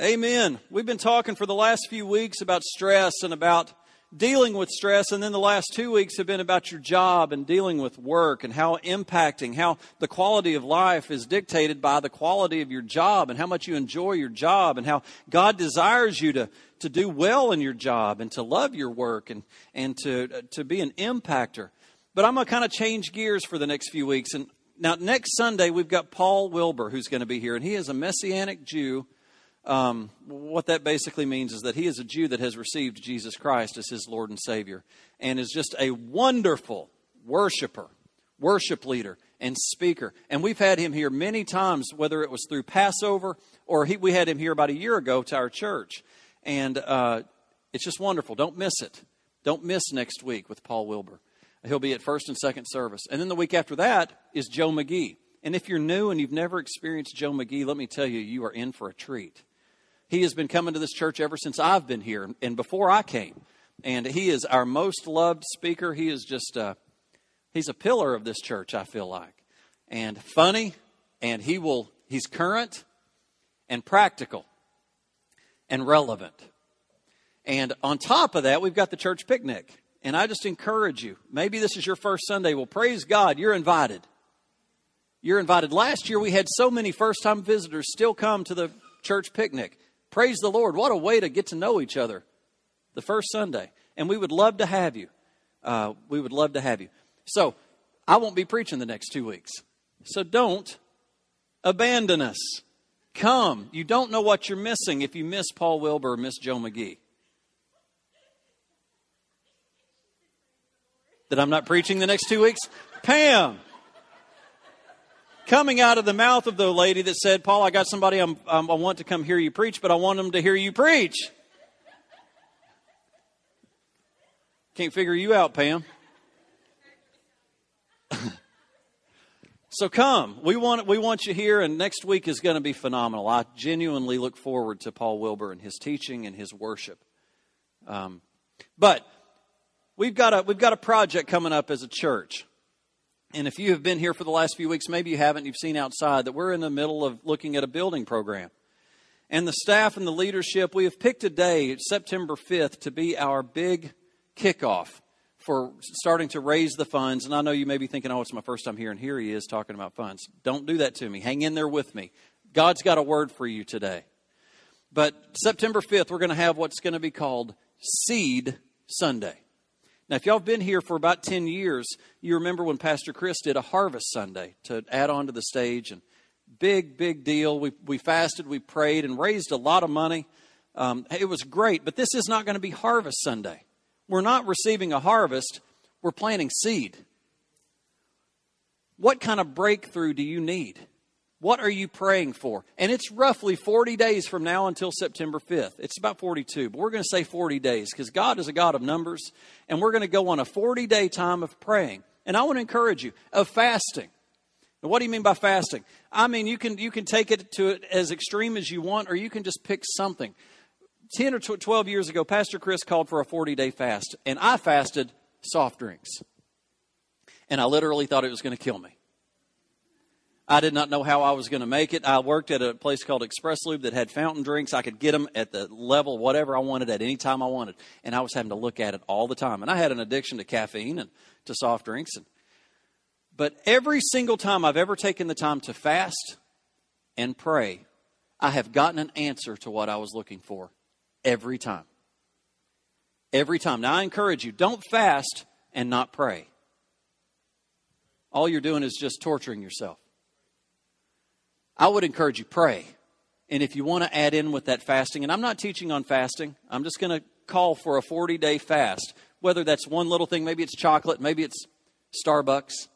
Amen. We've been talking for the last few weeks about stress and about dealing with stress, and then the last two weeks have been about your job and dealing with work and how impacting, how the quality of life is dictated by the quality of your job and how much you enjoy your job and how God desires you to, to do well in your job and to love your work and, and to, to be an impactor. But I'm going to kind of change gears for the next few weeks. And now, next Sunday, we've got Paul Wilbur who's going to be here, and he is a Messianic Jew um, what that basically means is that he is a Jew that has received Jesus Christ as his Lord and Savior and is just a wonderful worshiper, worship leader, and speaker. And we've had him here many times, whether it was through Passover or he, we had him here about a year ago to our church. And uh, it's just wonderful. Don't miss it. Don't miss next week with Paul Wilbur. He'll be at first and second service. And then the week after that is Joe McGee. And if you're new and you've never experienced Joe McGee, let me tell you, you are in for a treat. He has been coming to this church ever since I've been here and before I came. And he is our most loved speaker. He is just, uh, he's a pillar of this church, I feel like. And funny, and he will, he's current and practical and relevant. And on top of that, we've got the church picnic. And I just encourage you, maybe this is your first Sunday. Well, praise God, you're invited. You're invited. Last year, we had so many first time visitors still come to the church picnic. Praise the Lord. What a way to get to know each other the first Sunday. And we would love to have you. Uh, we would love to have you. So, I won't be preaching the next two weeks. So, don't abandon us. Come. You don't know what you're missing if you miss Paul Wilbur or miss Joe McGee. That I'm not preaching the next two weeks? Pam coming out of the mouth of the lady that said, Paul, I got somebody I'm, I'm, i want to come hear you preach, but I want them to hear you preach. Can't figure you out, Pam. so come. We want, we want you here, and next week is going to be phenomenal. I genuinely look forward to Paul Wilbur and his teaching and his worship. Um, but we've got, a, we've got a project coming up as a church. And if you have been here for the last few weeks, maybe you haven't, you've seen outside that we're in the middle of looking at a building program. And the staff and the leadership, we have picked a day, September 5th, to be our big kickoff for starting to raise the funds. And I know you may be thinking, oh, it's my first time here, and here he is talking about funds. Don't do that to me. Hang in there with me. God's got a word for you today. But September 5th, we're going to have what's going to be called Seed Sunday. Now, if y'all have been here for about 10 years, you remember when Pastor Chris did a harvest Sunday to add on to the stage. And big, big deal. We, we fasted, we prayed, and raised a lot of money. Um, it was great, but this is not going to be harvest Sunday. We're not receiving a harvest, we're planting seed. What kind of breakthrough do you need? What are you praying for? And it's roughly 40 days from now until September 5th. It's about 42, but we're going to say 40 days because God is a God of numbers. And we're going to go on a 40 day time of praying. And I want to encourage you of fasting. Now, what do you mean by fasting? I mean, you can, you can take it to it as extreme as you want, or you can just pick something. 10 or 12 years ago, Pastor Chris called for a 40 day fast, and I fasted soft drinks. And I literally thought it was going to kill me. I did not know how I was going to make it. I worked at a place called Express Lube that had fountain drinks. I could get them at the level whatever I wanted at any time I wanted, and I was having to look at it all the time. And I had an addiction to caffeine and to soft drinks. And, but every single time I've ever taken the time to fast and pray, I have gotten an answer to what I was looking for every time. Every time. Now I encourage you, don't fast and not pray. All you're doing is just torturing yourself. I would encourage you, pray. And if you want to add in with that fasting, and I'm not teaching on fasting, I'm just going to call for a 40 day fast. Whether that's one little thing, maybe it's chocolate, maybe it's Starbucks.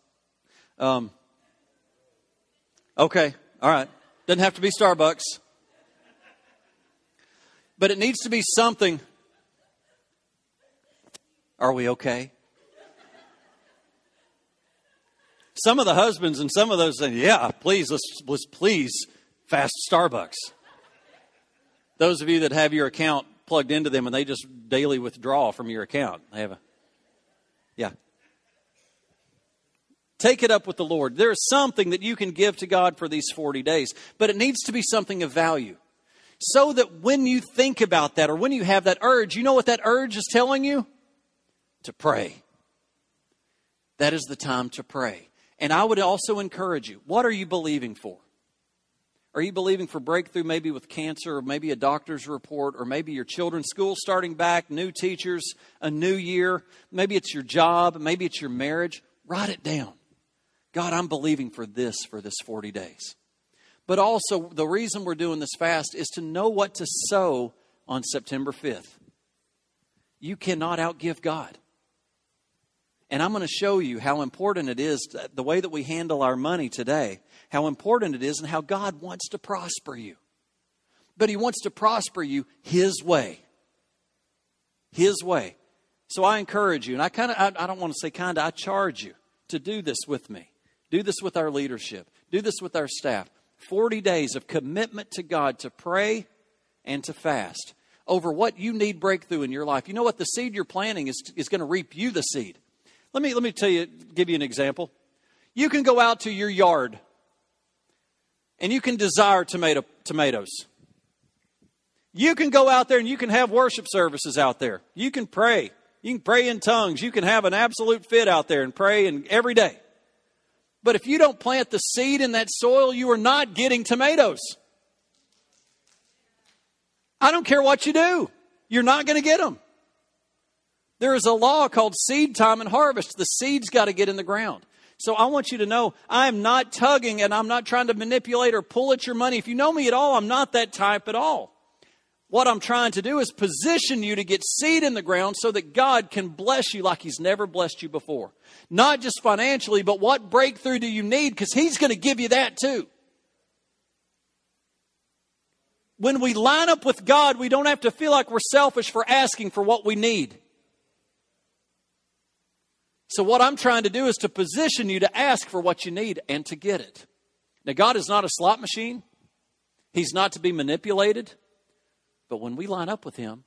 Um, okay, all right. Doesn't have to be Starbucks. But it needs to be something. Are we okay? Some of the husbands and some of those say, yeah, please, let's, let's please fast Starbucks. Those of you that have your account plugged into them and they just daily withdraw from your account. They have a, yeah. Take it up with the Lord. There is something that you can give to God for these 40 days, but it needs to be something of value. So that when you think about that or when you have that urge, you know what that urge is telling you? To pray. That is the time to pray. And I would also encourage you what are you believing for? Are you believing for breakthrough maybe with cancer or maybe a doctor's report or maybe your children's school starting back, new teachers, a new year? Maybe it's your job, maybe it's your marriage. Write it down. God, I'm believing for this for this 40 days. But also, the reason we're doing this fast is to know what to sow on September 5th. You cannot outgive God. And I'm going to show you how important it is, uh, the way that we handle our money today, how important it is, and how God wants to prosper you. But He wants to prosper you His way. His way. So I encourage you, and I kind of, I, I don't want to say kind of, I charge you to do this with me. Do this with our leadership. Do this with our staff. 40 days of commitment to God to pray and to fast over what you need breakthrough in your life. You know what? The seed you're planting is, is going to reap you the seed. Let me, let me tell you, give you an example. You can go out to your yard and you can desire tomato, tomatoes. You can go out there and you can have worship services out there. You can pray. You can pray in tongues. You can have an absolute fit out there and pray and every day. But if you don't plant the seed in that soil, you are not getting tomatoes. I don't care what you do. You're not going to get them. There is a law called seed time and harvest. The seed's got to get in the ground. So I want you to know I'm not tugging and I'm not trying to manipulate or pull at your money. If you know me at all, I'm not that type at all. What I'm trying to do is position you to get seed in the ground so that God can bless you like He's never blessed you before. Not just financially, but what breakthrough do you need? Because He's going to give you that too. When we line up with God, we don't have to feel like we're selfish for asking for what we need. So, what I'm trying to do is to position you to ask for what you need and to get it. Now, God is not a slot machine, He's not to be manipulated. But when we line up with Him,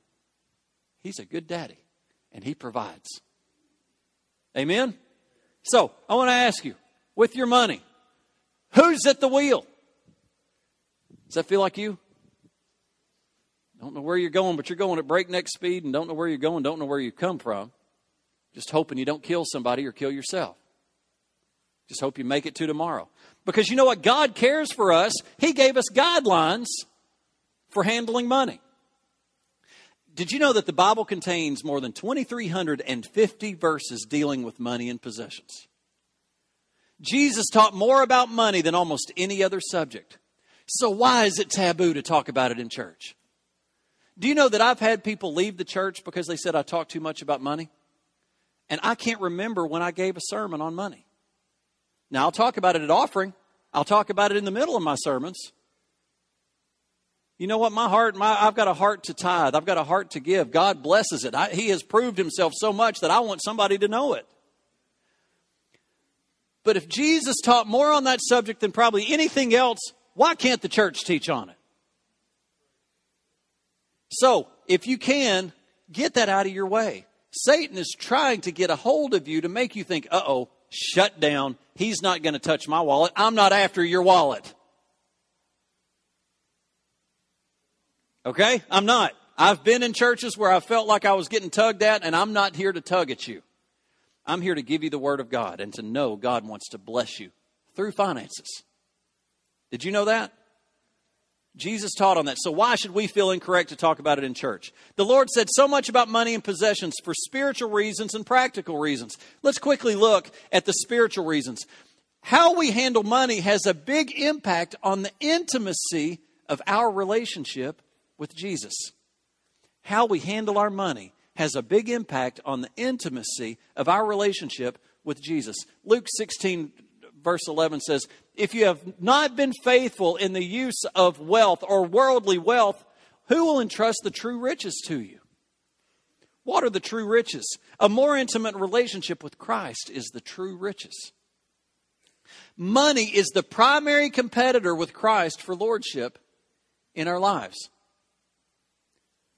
He's a good daddy and He provides. Amen? So, I want to ask you with your money, who's at the wheel? Does that feel like you? Don't know where you're going, but you're going at breakneck speed and don't know where you're going, don't know where you come from. Just hoping you don't kill somebody or kill yourself. Just hope you make it to tomorrow. Because you know what? God cares for us. He gave us guidelines for handling money. Did you know that the Bible contains more than 2,350 verses dealing with money and possessions? Jesus taught more about money than almost any other subject. So, why is it taboo to talk about it in church? Do you know that I've had people leave the church because they said I talk too much about money? And I can't remember when I gave a sermon on money. Now, I'll talk about it at offering, I'll talk about it in the middle of my sermons. You know what? My heart, my, I've got a heart to tithe. I've got a heart to give. God blesses it. I, he has proved himself so much that I want somebody to know it. But if Jesus taught more on that subject than probably anything else, why can't the church teach on it? So, if you can, get that out of your way. Satan is trying to get a hold of you to make you think, uh oh, shut down. He's not going to touch my wallet. I'm not after your wallet. Okay? I'm not. I've been in churches where I felt like I was getting tugged at, and I'm not here to tug at you. I'm here to give you the Word of God and to know God wants to bless you through finances. Did you know that? Jesus taught on that. So why should we feel incorrect to talk about it in church? The Lord said so much about money and possessions for spiritual reasons and practical reasons. Let's quickly look at the spiritual reasons. How we handle money has a big impact on the intimacy of our relationship with Jesus. How we handle our money has a big impact on the intimacy of our relationship with Jesus. Luke 16, verse 11 says, if you have not been faithful in the use of wealth or worldly wealth, who will entrust the true riches to you? What are the true riches? A more intimate relationship with Christ is the true riches. Money is the primary competitor with Christ for lordship in our lives.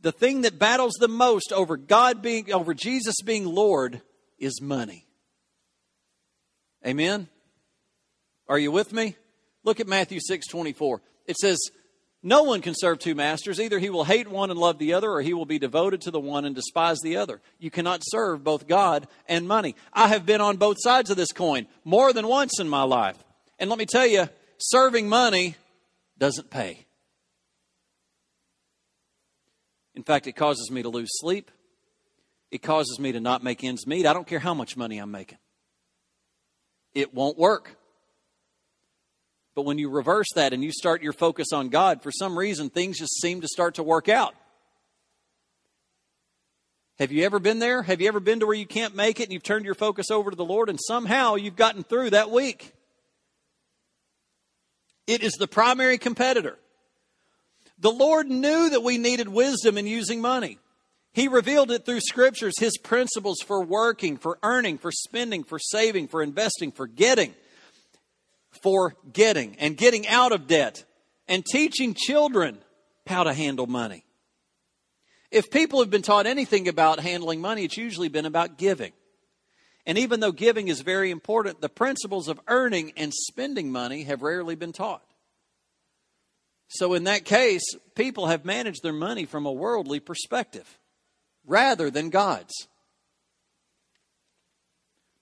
The thing that battles the most over God being over Jesus being Lord is money. Amen. Are you with me? Look at Matthew 6 24. It says, No one can serve two masters. Either he will hate one and love the other, or he will be devoted to the one and despise the other. You cannot serve both God and money. I have been on both sides of this coin more than once in my life. And let me tell you, serving money doesn't pay. In fact, it causes me to lose sleep. It causes me to not make ends meet. I don't care how much money I'm making, it won't work. But when you reverse that and you start your focus on God, for some reason, things just seem to start to work out. Have you ever been there? Have you ever been to where you can't make it and you've turned your focus over to the Lord and somehow you've gotten through that week? It is the primary competitor. The Lord knew that we needed wisdom in using money. He revealed it through scriptures, His principles for working, for earning, for spending, for saving, for investing, for getting for getting and getting out of debt and teaching children how to handle money. If people have been taught anything about handling money, it's usually been about giving. And even though giving is very important, the principles of earning and spending money have rarely been taught. So, in that case, people have managed their money from a worldly perspective rather than God's.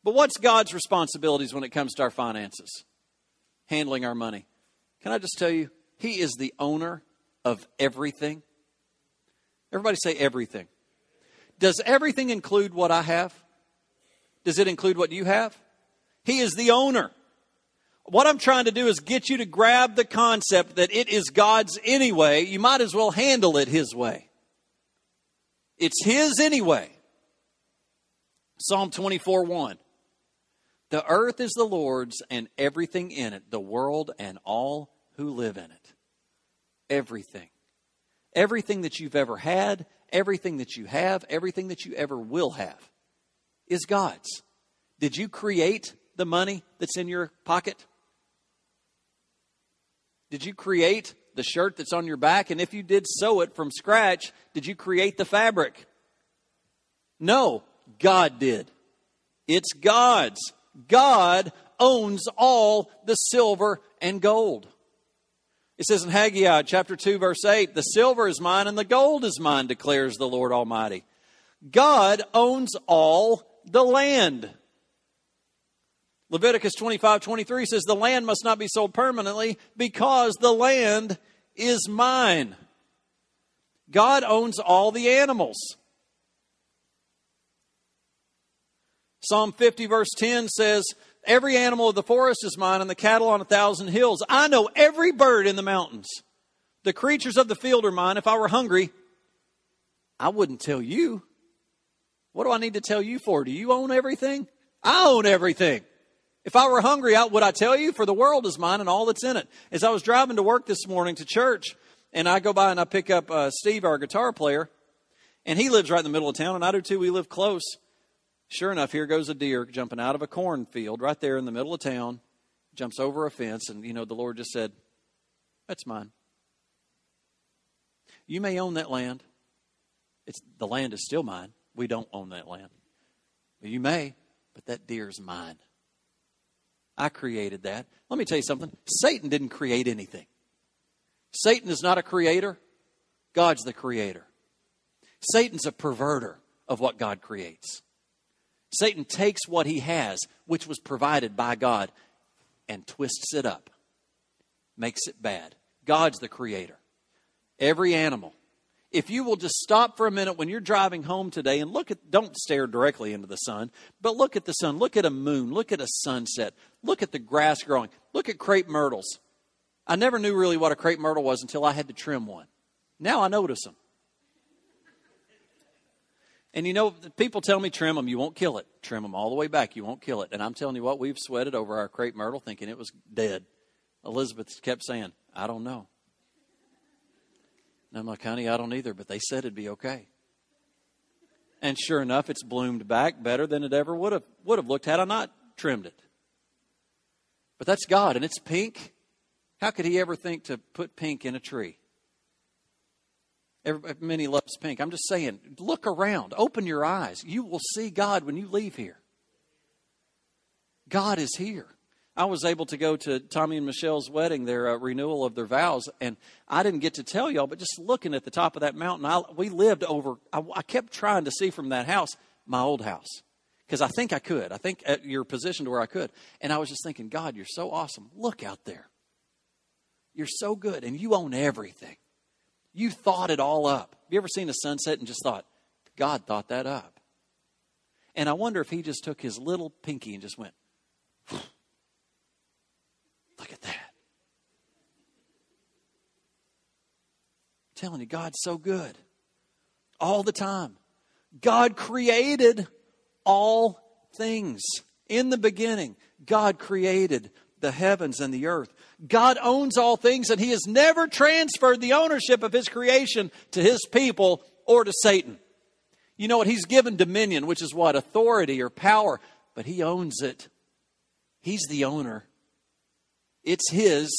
But what's God's responsibilities when it comes to our finances? Handling our money. Can I just tell you, He is the owner of everything. Everybody say everything. Does everything include what I have? Does it include what you have? He is the owner. What I'm trying to do is get you to grab the concept that it is God's anyway. You might as well handle it His way. It's His anyway. Psalm 24 1. The earth is the Lord's and everything in it, the world and all who live in it. Everything. Everything that you've ever had, everything that you have, everything that you ever will have is God's. Did you create the money that's in your pocket? Did you create the shirt that's on your back? And if you did sew it from scratch, did you create the fabric? No, God did. It's God's. God owns all the silver and gold. It says in Haggai chapter 2, verse 8, The silver is mine and the gold is mine, declares the Lord Almighty. God owns all the land. Leviticus 25, 23 says, The land must not be sold permanently because the land is mine. God owns all the animals. Psalm 50, verse 10 says, Every animal of the forest is mine, and the cattle on a thousand hills. I know every bird in the mountains. The creatures of the field are mine. If I were hungry, I wouldn't tell you. What do I need to tell you for? Do you own everything? I own everything. If I were hungry, I, would I tell you? For the world is mine and all that's in it. As I was driving to work this morning to church, and I go by and I pick up uh, Steve, our guitar player, and he lives right in the middle of town, and I do too. We live close. Sure enough, here goes a deer jumping out of a cornfield right there in the middle of town, jumps over a fence, and you know, the Lord just said, That's mine. You may own that land. It's the land is still mine. We don't own that land. You may, but that deer's mine. I created that. Let me tell you something. Satan didn't create anything. Satan is not a creator. God's the creator. Satan's a perverter of what God creates. Satan takes what he has, which was provided by God, and twists it up, makes it bad. God's the creator. Every animal. If you will just stop for a minute when you're driving home today and look at, don't stare directly into the sun, but look at the sun. Look at a moon. Look at a sunset. Look at the grass growing. Look at crepe myrtles. I never knew really what a crepe myrtle was until I had to trim one. Now I notice them. And you know, people tell me trim them, you won't kill it. Trim them all the way back, you won't kill it. And I'm telling you what, we've sweated over our crepe myrtle thinking it was dead. Elizabeth kept saying, I don't know. And I'm like, honey, I don't either, but they said it'd be okay. And sure enough, it's bloomed back better than it ever would have would have looked had I not trimmed it. But that's God, and it's pink. How could he ever think to put pink in a tree? Many loves pink. I'm just saying, look around, open your eyes. You will see God when you leave here. God is here. I was able to go to Tommy and Michelle's wedding, their uh, renewal of their vows, and I didn't get to tell y'all, but just looking at the top of that mountain, I, we lived over, I, I kept trying to see from that house my old house because I think I could. I think at your position to where I could. And I was just thinking, God, you're so awesome. Look out there. You're so good, and you own everything. You thought it all up. Have you ever seen a sunset and just thought, God thought that up? And I wonder if he just took his little pinky and just went, Look at that. I'm telling you, God's so good. All the time. God created all things. In the beginning, God created the heavens and the earth. God owns all things, and He has never transferred the ownership of His creation to His people or to Satan. You know what? He's given dominion, which is what? Authority or power, but He owns it. He's the owner. It's His,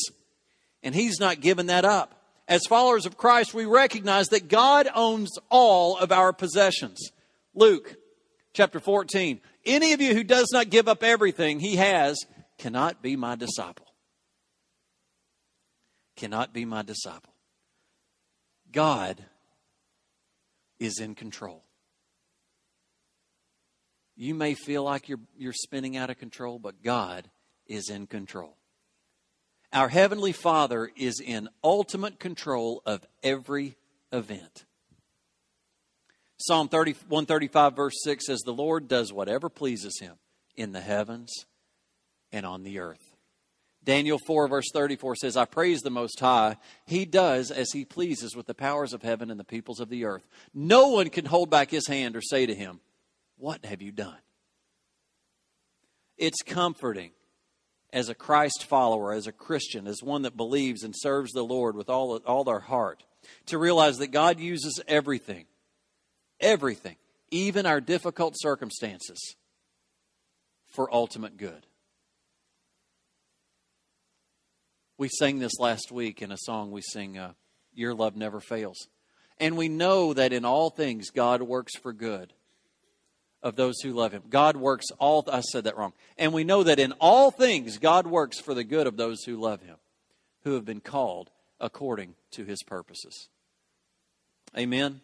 and He's not given that up. As followers of Christ, we recognize that God owns all of our possessions. Luke chapter 14. Any of you who does not give up everything he has cannot be my disciple. Cannot be my disciple. God is in control. You may feel like you're, you're spinning out of control, but God is in control. Our Heavenly Father is in ultimate control of every event. Psalm 30, 135, verse 6 says, The Lord does whatever pleases him in the heavens and on the earth. Daniel 4, verse 34 says, I praise the Most High. He does as he pleases with the powers of heaven and the peoples of the earth. No one can hold back his hand or say to him, What have you done? It's comforting as a Christ follower, as a Christian, as one that believes and serves the Lord with all, all their heart, to realize that God uses everything, everything, even our difficult circumstances, for ultimate good. We sang this last week in a song we sing, uh, Your Love Never Fails. And we know that in all things God works for good of those who love him. God works all, I said that wrong. And we know that in all things, God works for the good of those who love him, who have been called according to his purposes. Amen.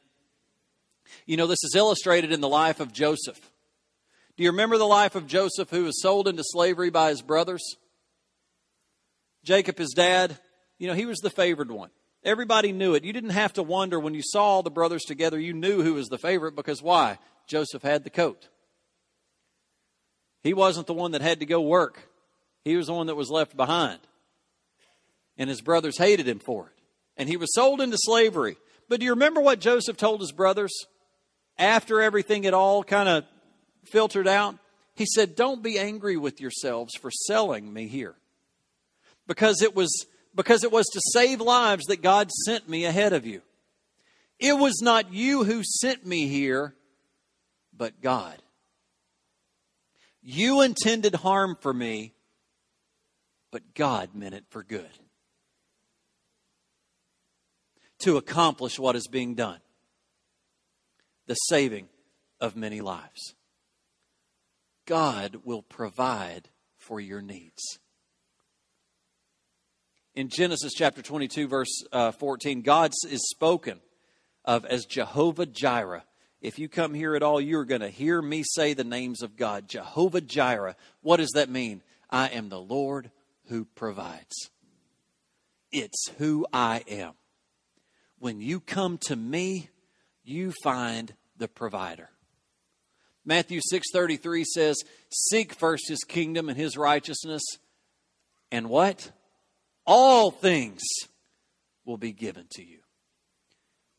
You know, this is illustrated in the life of Joseph. Do you remember the life of Joseph who was sold into slavery by his brothers? Jacob, his dad, you know, he was the favored one. Everybody knew it. You didn't have to wonder when you saw all the brothers together, you knew who was the favorite because why? Joseph had the coat. He wasn't the one that had to go work, he was the one that was left behind. And his brothers hated him for it. And he was sold into slavery. But do you remember what Joseph told his brothers after everything had all kind of filtered out? He said, Don't be angry with yourselves for selling me here. Because it was because it was to save lives that God sent me ahead of you. It was not you who sent me here, but God. You intended harm for me, but God meant it for good. To accomplish what is being done the saving of many lives. God will provide for your needs. In Genesis chapter 22, verse uh, 14, God is spoken of as Jehovah Jireh, if you come here at all, you're going to hear me say the names of God. Jehovah Jireh. What does that mean? I am the Lord who provides. It's who I am. When you come to me, you find the provider. Matthew 6:33 says, "Seek first his kingdom and his righteousness, and what? All things will be given to you."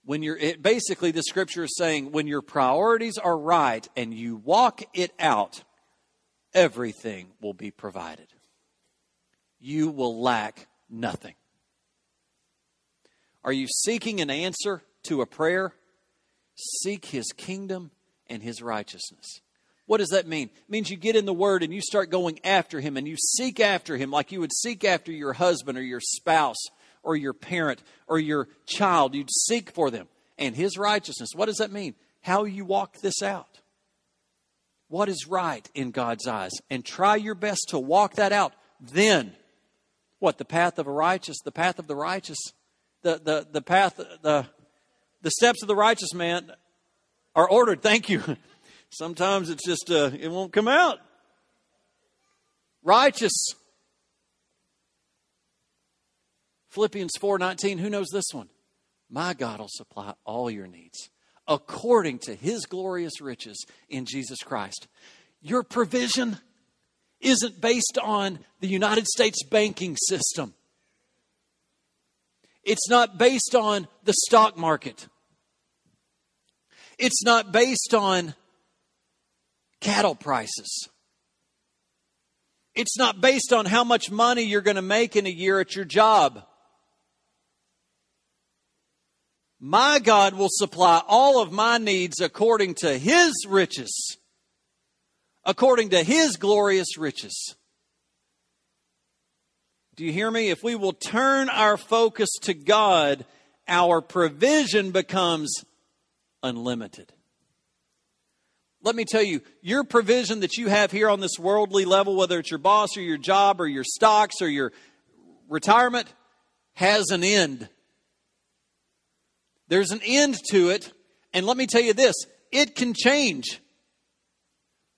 when you're it, basically the scripture is saying when your priorities are right and you walk it out everything will be provided. You will lack nothing. Are you seeking an answer to a prayer? Seek his kingdom and his righteousness what does that mean? It means you get in the Word and you start going after Him and you seek after Him like you would seek after your husband or your spouse or your parent or your child. You'd seek for them and his righteousness. What does that mean? How you walk this out. What is right in God's eyes? And try your best to walk that out then. What? The path of a righteous, the path of the righteous, the, the, the path, the, the steps of the righteous man are ordered. Thank you. Sometimes it's just, uh, it won't come out. Righteous. Philippians 4:19, who knows this one? My God will supply all your needs according to his glorious riches in Jesus Christ. Your provision isn't based on the United States banking system. It's not based on the stock market. It's not based on cattle prices. It's not based on how much money you're going to make in a year at your job. My God will supply all of my needs according to His riches, according to His glorious riches. Do you hear me? If we will turn our focus to God, our provision becomes unlimited. Let me tell you, your provision that you have here on this worldly level, whether it's your boss or your job or your stocks or your retirement, has an end. There's an end to it. And let me tell you this it can change.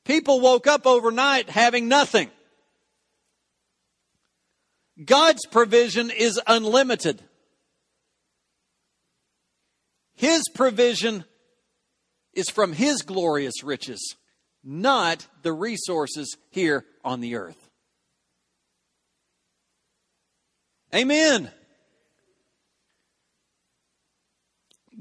People woke up overnight having nothing. God's provision is unlimited. His provision is from His glorious riches, not the resources here on the earth. Amen.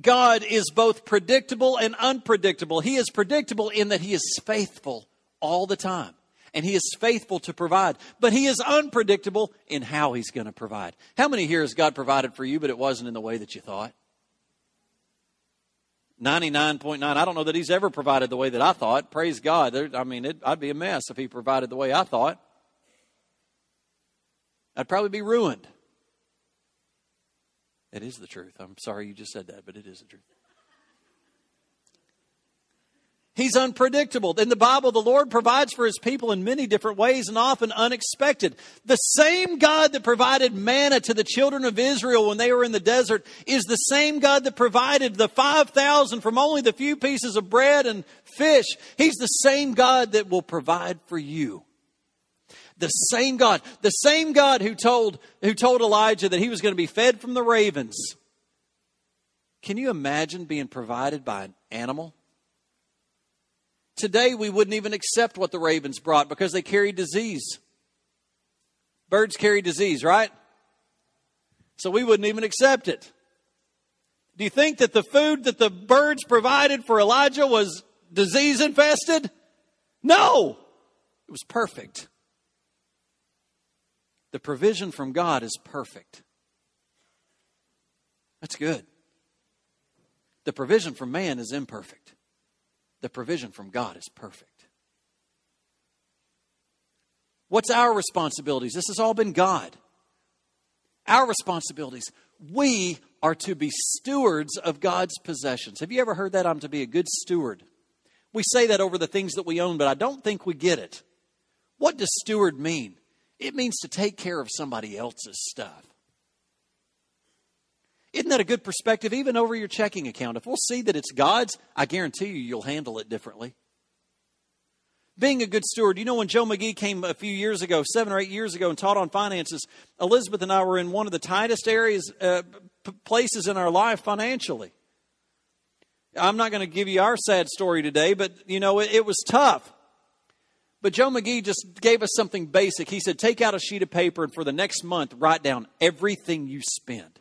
God is both predictable and unpredictable. He is predictable in that He is faithful all the time. And He is faithful to provide. But He is unpredictable in how He's going to provide. How many here has God provided for you, but it wasn't in the way that you thought? 99.9. I don't know that He's ever provided the way that I thought. Praise God. There, I mean, it, I'd be a mess if He provided the way I thought. I'd probably be ruined. It is the truth. I'm sorry you just said that, but it is the truth. He's unpredictable. In the Bible, the Lord provides for his people in many different ways and often unexpected. The same God that provided manna to the children of Israel when they were in the desert is the same God that provided the 5,000 from only the few pieces of bread and fish. He's the same God that will provide for you. The same God, the same God who told, who told Elijah that he was going to be fed from the ravens. Can you imagine being provided by an animal? Today, we wouldn't even accept what the ravens brought because they carry disease. Birds carry disease, right? So we wouldn't even accept it. Do you think that the food that the birds provided for Elijah was disease infested? No, it was perfect. The provision from God is perfect. That's good. The provision from man is imperfect. The provision from God is perfect. What's our responsibilities? This has all been God. Our responsibilities. We are to be stewards of God's possessions. Have you ever heard that? I'm to be a good steward. We say that over the things that we own, but I don't think we get it. What does steward mean? It means to take care of somebody else's stuff. Isn't that a good perspective, even over your checking account? If we'll see that it's God's, I guarantee you, you'll handle it differently. Being a good steward, you know, when Joe McGee came a few years ago, seven or eight years ago, and taught on finances, Elizabeth and I were in one of the tightest areas, uh, p- places in our life financially. I'm not going to give you our sad story today, but, you know, it, it was tough. But Joe McGee just gave us something basic. He said, take out a sheet of paper and for the next month, write down everything you spend.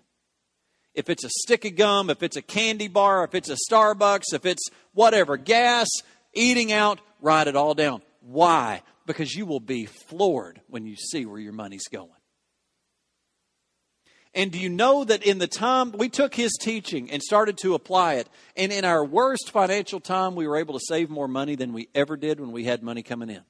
If it's a stick of gum, if it's a candy bar, if it's a Starbucks, if it's whatever, gas, eating out, write it all down. Why? Because you will be floored when you see where your money's going. And do you know that in the time we took his teaching and started to apply it, and in our worst financial time, we were able to save more money than we ever did when we had money coming in?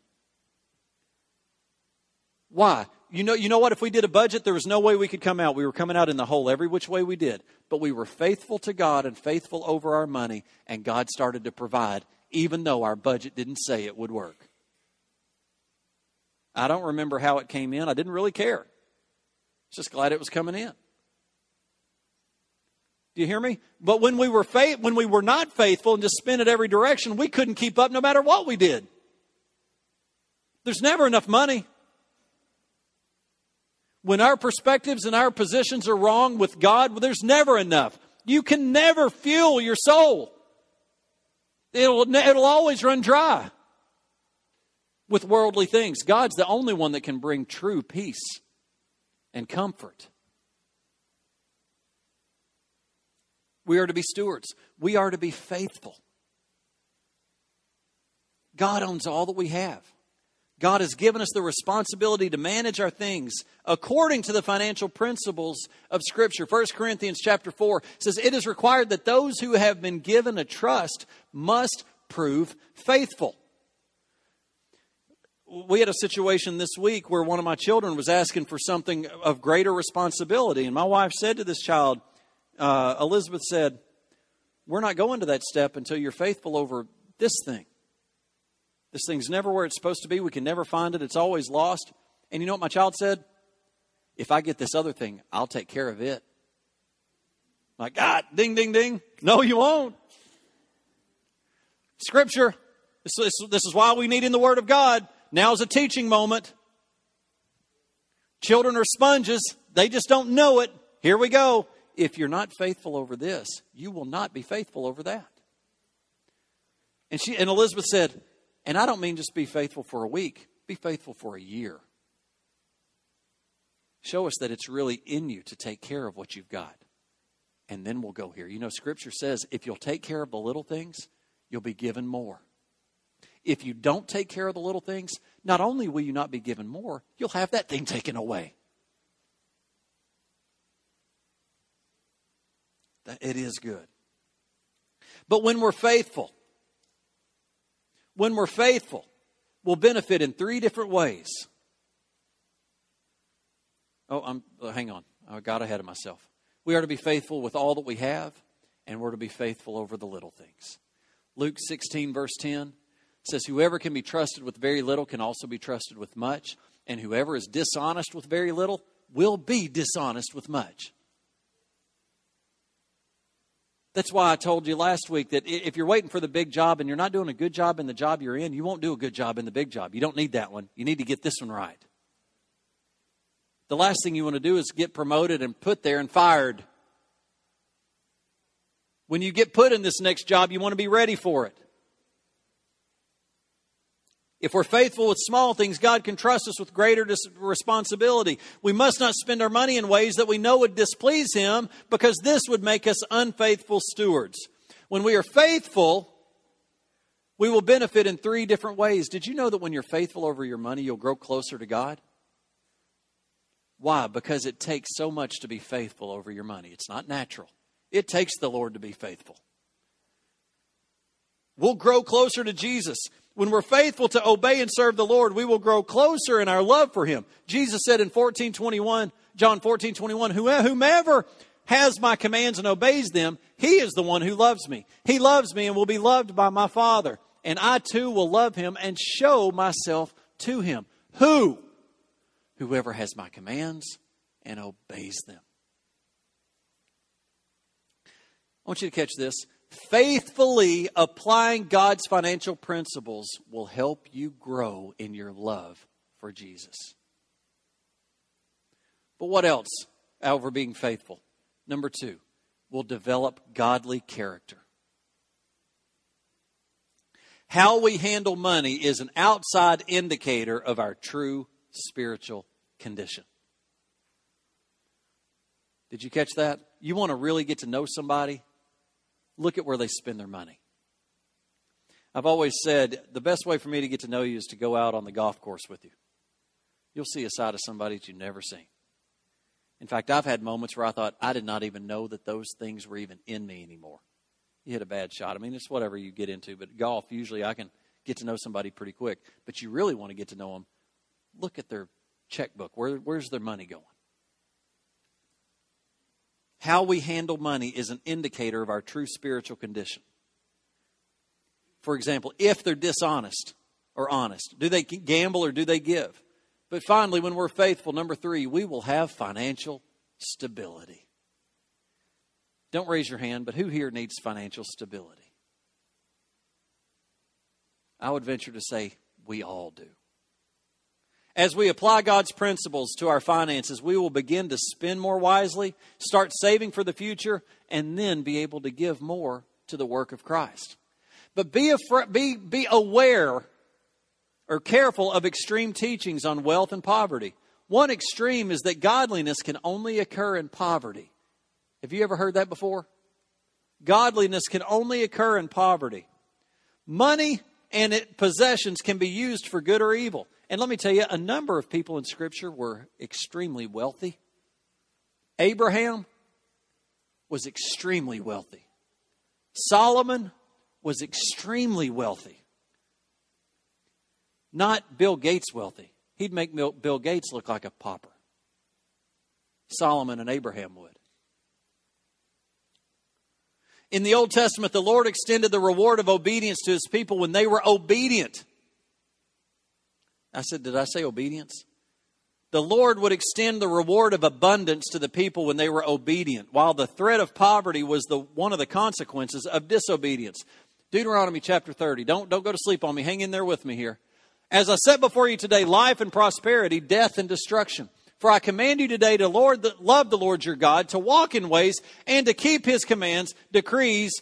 Why? You know, you know what? If we did a budget, there was no way we could come out. We were coming out in the hole every which way we did. But we were faithful to God and faithful over our money, and God started to provide, even though our budget didn't say it would work. I don't remember how it came in. I didn't really care. Just glad it was coming in. Do you hear me? But when we were faith, when we were not faithful and just spent it every direction, we couldn't keep up no matter what we did. There's never enough money. When our perspectives and our positions are wrong with God, well, there's never enough. You can never fuel your soul. It'll, it'll always run dry with worldly things. God's the only one that can bring true peace and comfort. We are to be stewards. We are to be faithful. God owns all that we have. God has given us the responsibility to manage our things according to the financial principles of Scripture. 1 Corinthians chapter 4 says, It is required that those who have been given a trust must prove faithful. We had a situation this week where one of my children was asking for something of greater responsibility. And my wife said to this child, uh, Elizabeth said, We're not going to that step until you're faithful over this thing. This thing's never where it's supposed to be. We can never find it. It's always lost. And you know what my child said? If I get this other thing, I'll take care of it. Like, God, ding, ding, ding. No, you won't. Scripture. This, this, this is why we need in the Word of God. Now is a teaching moment. Children are sponges. They just don't know it. Here we go. If you're not faithful over this, you will not be faithful over that. And she and Elizabeth said, and I don't mean just be faithful for a week, be faithful for a year. Show us that it's really in you to take care of what you've got. And then we'll go here. You know, Scripture says if you'll take care of the little things, you'll be given more. If you don't take care of the little things, not only will you not be given more, you'll have that thing taken away. It is good. But when we're faithful, when we're faithful, will benefit in three different ways. Oh, I'm, oh, hang on. I got ahead of myself. We are to be faithful with all that we have, and we're to be faithful over the little things. Luke 16, verse 10 says, Whoever can be trusted with very little can also be trusted with much, and whoever is dishonest with very little will be dishonest with much. That's why I told you last week that if you're waiting for the big job and you're not doing a good job in the job you're in, you won't do a good job in the big job. You don't need that one. You need to get this one right. The last thing you want to do is get promoted and put there and fired. When you get put in this next job, you want to be ready for it. If we're faithful with small things, God can trust us with greater responsibility. We must not spend our money in ways that we know would displease Him because this would make us unfaithful stewards. When we are faithful, we will benefit in three different ways. Did you know that when you're faithful over your money, you'll grow closer to God? Why? Because it takes so much to be faithful over your money. It's not natural, it takes the Lord to be faithful. We'll grow closer to Jesus. When we're faithful to obey and serve the Lord, we will grow closer in our love for Him. Jesus said in 1421, John 14, 21, whomever has my commands and obeys them, he is the one who loves me. He loves me and will be loved by my Father. And I too will love him and show myself to him. Who? Whoever has my commands and obeys them. I want you to catch this faithfully applying God's financial principles will help you grow in your love for Jesus. But what else over being faithful? Number two, will develop godly character. How we handle money is an outside indicator of our true spiritual condition. Did you catch that? You want to really get to know somebody? Look at where they spend their money. I've always said the best way for me to get to know you is to go out on the golf course with you. You'll see a side of somebody that you've never seen. In fact, I've had moments where I thought I did not even know that those things were even in me anymore. You hit a bad shot. I mean, it's whatever you get into, but golf, usually I can get to know somebody pretty quick. But you really want to get to know them. Look at their checkbook. Where, where's their money going? How we handle money is an indicator of our true spiritual condition. For example, if they're dishonest or honest, do they gamble or do they give? But finally, when we're faithful, number three, we will have financial stability. Don't raise your hand, but who here needs financial stability? I would venture to say we all do. As we apply God's principles to our finances, we will begin to spend more wisely, start saving for the future, and then be able to give more to the work of Christ. But be, be, be aware or careful of extreme teachings on wealth and poverty. One extreme is that godliness can only occur in poverty. Have you ever heard that before? Godliness can only occur in poverty. Money and it, possessions can be used for good or evil. And let me tell you, a number of people in Scripture were extremely wealthy. Abraham was extremely wealthy. Solomon was extremely wealthy. Not Bill Gates wealthy. He'd make Bill Gates look like a pauper. Solomon and Abraham would. In the Old Testament, the Lord extended the reward of obedience to his people when they were obedient. I said, Did I say obedience? The Lord would extend the reward of abundance to the people when they were obedient, while the threat of poverty was the, one of the consequences of disobedience. Deuteronomy chapter 30. Don't, don't go to sleep on me. Hang in there with me here. As I set before you today life and prosperity, death and destruction. For I command you today to Lord, love the Lord your God, to walk in ways and to keep his commands, decrees,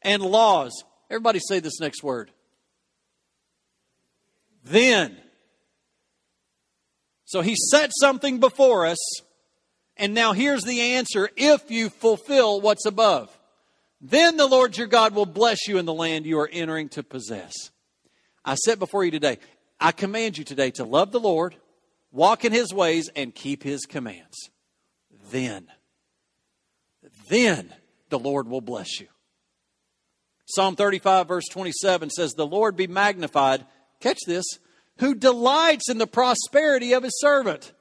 and laws. Everybody say this next word. Then. So he set something before us, and now here's the answer if you fulfill what's above. Then the Lord your God will bless you in the land you are entering to possess. I set before you today, I command you today to love the Lord walk in his ways, and keep his commands. Then, then the Lord will bless you. Psalm 35, verse 27 says, The Lord be magnified, catch this, who delights in the prosperity of his servant.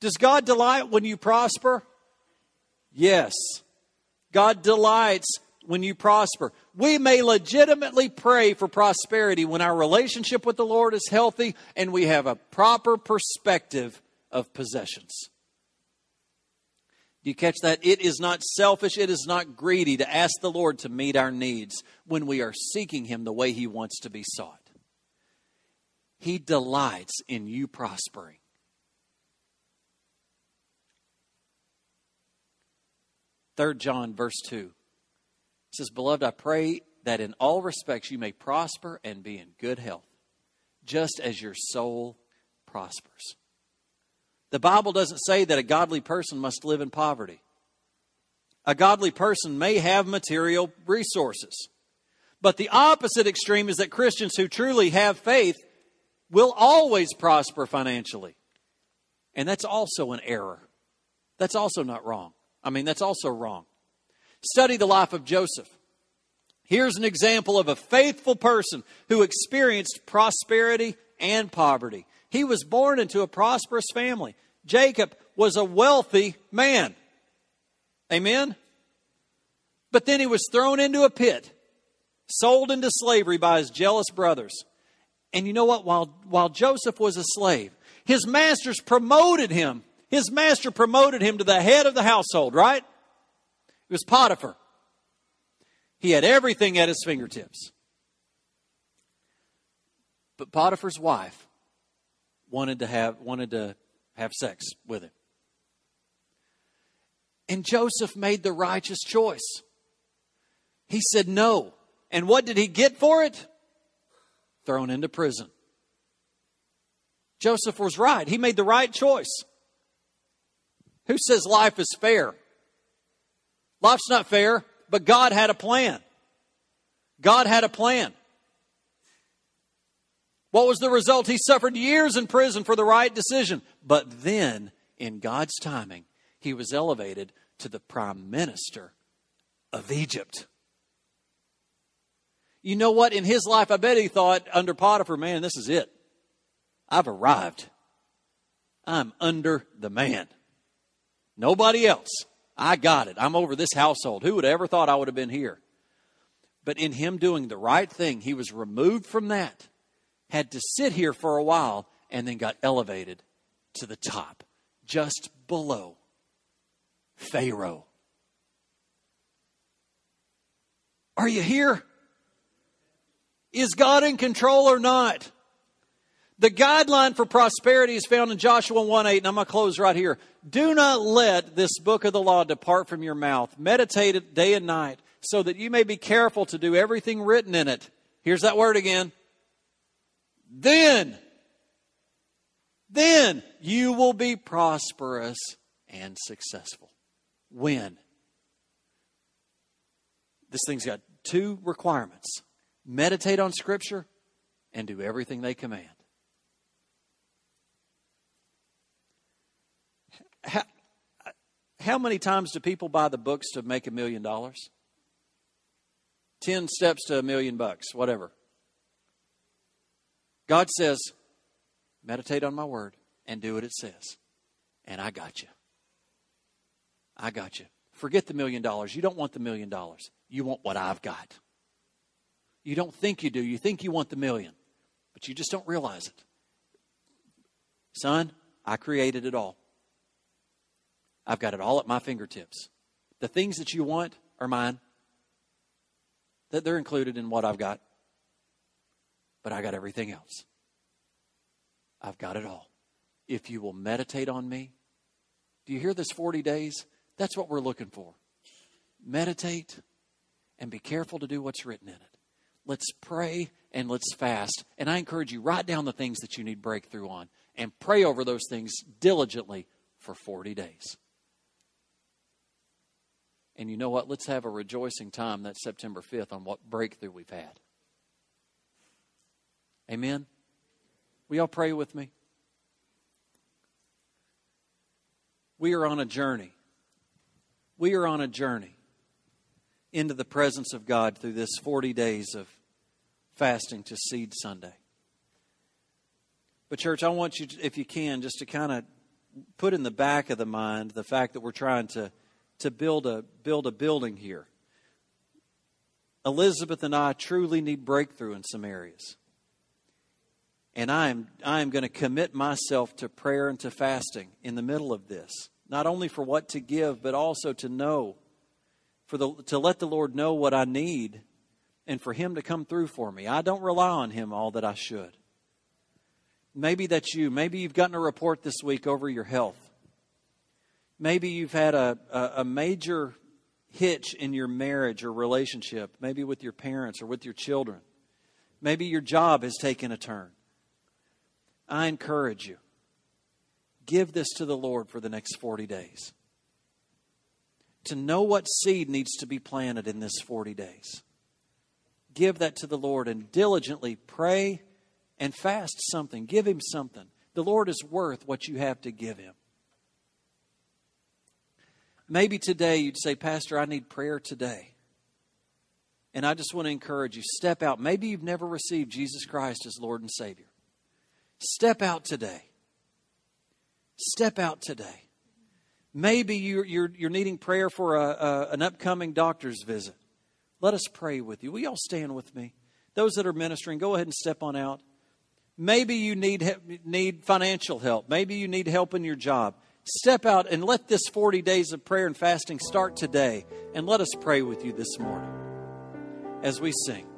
Does God delight when you prosper? Yes. God delights when you prosper. We may legitimately pray for prosperity when our relationship with the Lord is healthy and we have a proper perspective of possessions. Do you catch that? It is not selfish, it is not greedy to ask the Lord to meet our needs when we are seeking Him the way He wants to be sought. He delights in you prospering. Third John verse 2 says, Beloved, I pray that in all respects you may prosper and be in good health, just as your soul prospers. The Bible doesn't say that a godly person must live in poverty. A godly person may have material resources. But the opposite extreme is that Christians who truly have faith will always prosper financially. And that's also an error. That's also not wrong. I mean, that's also wrong. Study the life of Joseph. Here's an example of a faithful person who experienced prosperity and poverty. He was born into a prosperous family. Jacob was a wealthy man. Amen? But then he was thrown into a pit, sold into slavery by his jealous brothers. And you know what? While, while Joseph was a slave, his masters promoted him. His master promoted him to the head of the household, right? It was Potiphar. He had everything at his fingertips. But Potiphar's wife wanted to have wanted to have sex with him. And Joseph made the righteous choice. He said no. And what did he get for it? Thrown into prison. Joseph was right. He made the right choice. Who says life is fair? Life's not fair, but God had a plan. God had a plan. What was the result? He suffered years in prison for the right decision. But then, in God's timing, he was elevated to the prime minister of Egypt. You know what? In his life, I bet he thought under Potiphar, man, this is it. I've arrived. I'm under the man. Nobody else. I got it. I'm over this household. Who would have ever thought I would have been here? But in him doing the right thing, he was removed from that, had to sit here for a while, and then got elevated to the top, just below Pharaoh. Are you here? Is God in control or not? The guideline for prosperity is found in Joshua 1 8, and I'm going to close right here. Do not let this book of the law depart from your mouth. Meditate it day and night, so that you may be careful to do everything written in it. Here's that word again. Then, then you will be prosperous and successful. When? This thing's got two requirements meditate on Scripture and do everything they command. How, how many times do people buy the books to make a million dollars? 10 steps to a million bucks, whatever. God says, meditate on my word and do what it says. And I got you. I got you. Forget the million dollars. You don't want the million dollars. You want what I've got. You don't think you do. You think you want the million, but you just don't realize it. Son, I created it all. I've got it all at my fingertips. The things that you want are mine. That they're included in what I've got. But I got everything else. I've got it all. If you will meditate on me, do you hear this 40 days? That's what we're looking for. Meditate and be careful to do what's written in it. Let's pray and let's fast. And I encourage you, write down the things that you need breakthrough on and pray over those things diligently for 40 days. And you know what? Let's have a rejoicing time that September 5th on what breakthrough we've had. Amen? Will y'all pray with me? We are on a journey. We are on a journey into the presence of God through this 40 days of fasting to Seed Sunday. But, church, I want you, to, if you can, just to kind of put in the back of the mind the fact that we're trying to to build a build a building here. Elizabeth and I truly need breakthrough in some areas. And I am I am going to commit myself to prayer and to fasting in the middle of this. Not only for what to give, but also to know for the to let the Lord know what I need and for him to come through for me. I don't rely on him all that I should. Maybe that's you. Maybe you've gotten a report this week over your health. Maybe you've had a, a, a major hitch in your marriage or relationship, maybe with your parents or with your children. Maybe your job has taken a turn. I encourage you give this to the Lord for the next 40 days. To know what seed needs to be planted in this 40 days. Give that to the Lord and diligently pray and fast something. Give Him something. The Lord is worth what you have to give Him. Maybe today you'd say, Pastor, I need prayer today. And I just want to encourage you step out. Maybe you've never received Jesus Christ as Lord and Savior. Step out today. Step out today. Maybe you're, you're, you're needing prayer for a, a, an upcoming doctor's visit. Let us pray with you. Will y'all stand with me? Those that are ministering, go ahead and step on out. Maybe you need, need financial help. Maybe you need help in your job. Step out and let this 40 days of prayer and fasting start today. And let us pray with you this morning as we sing.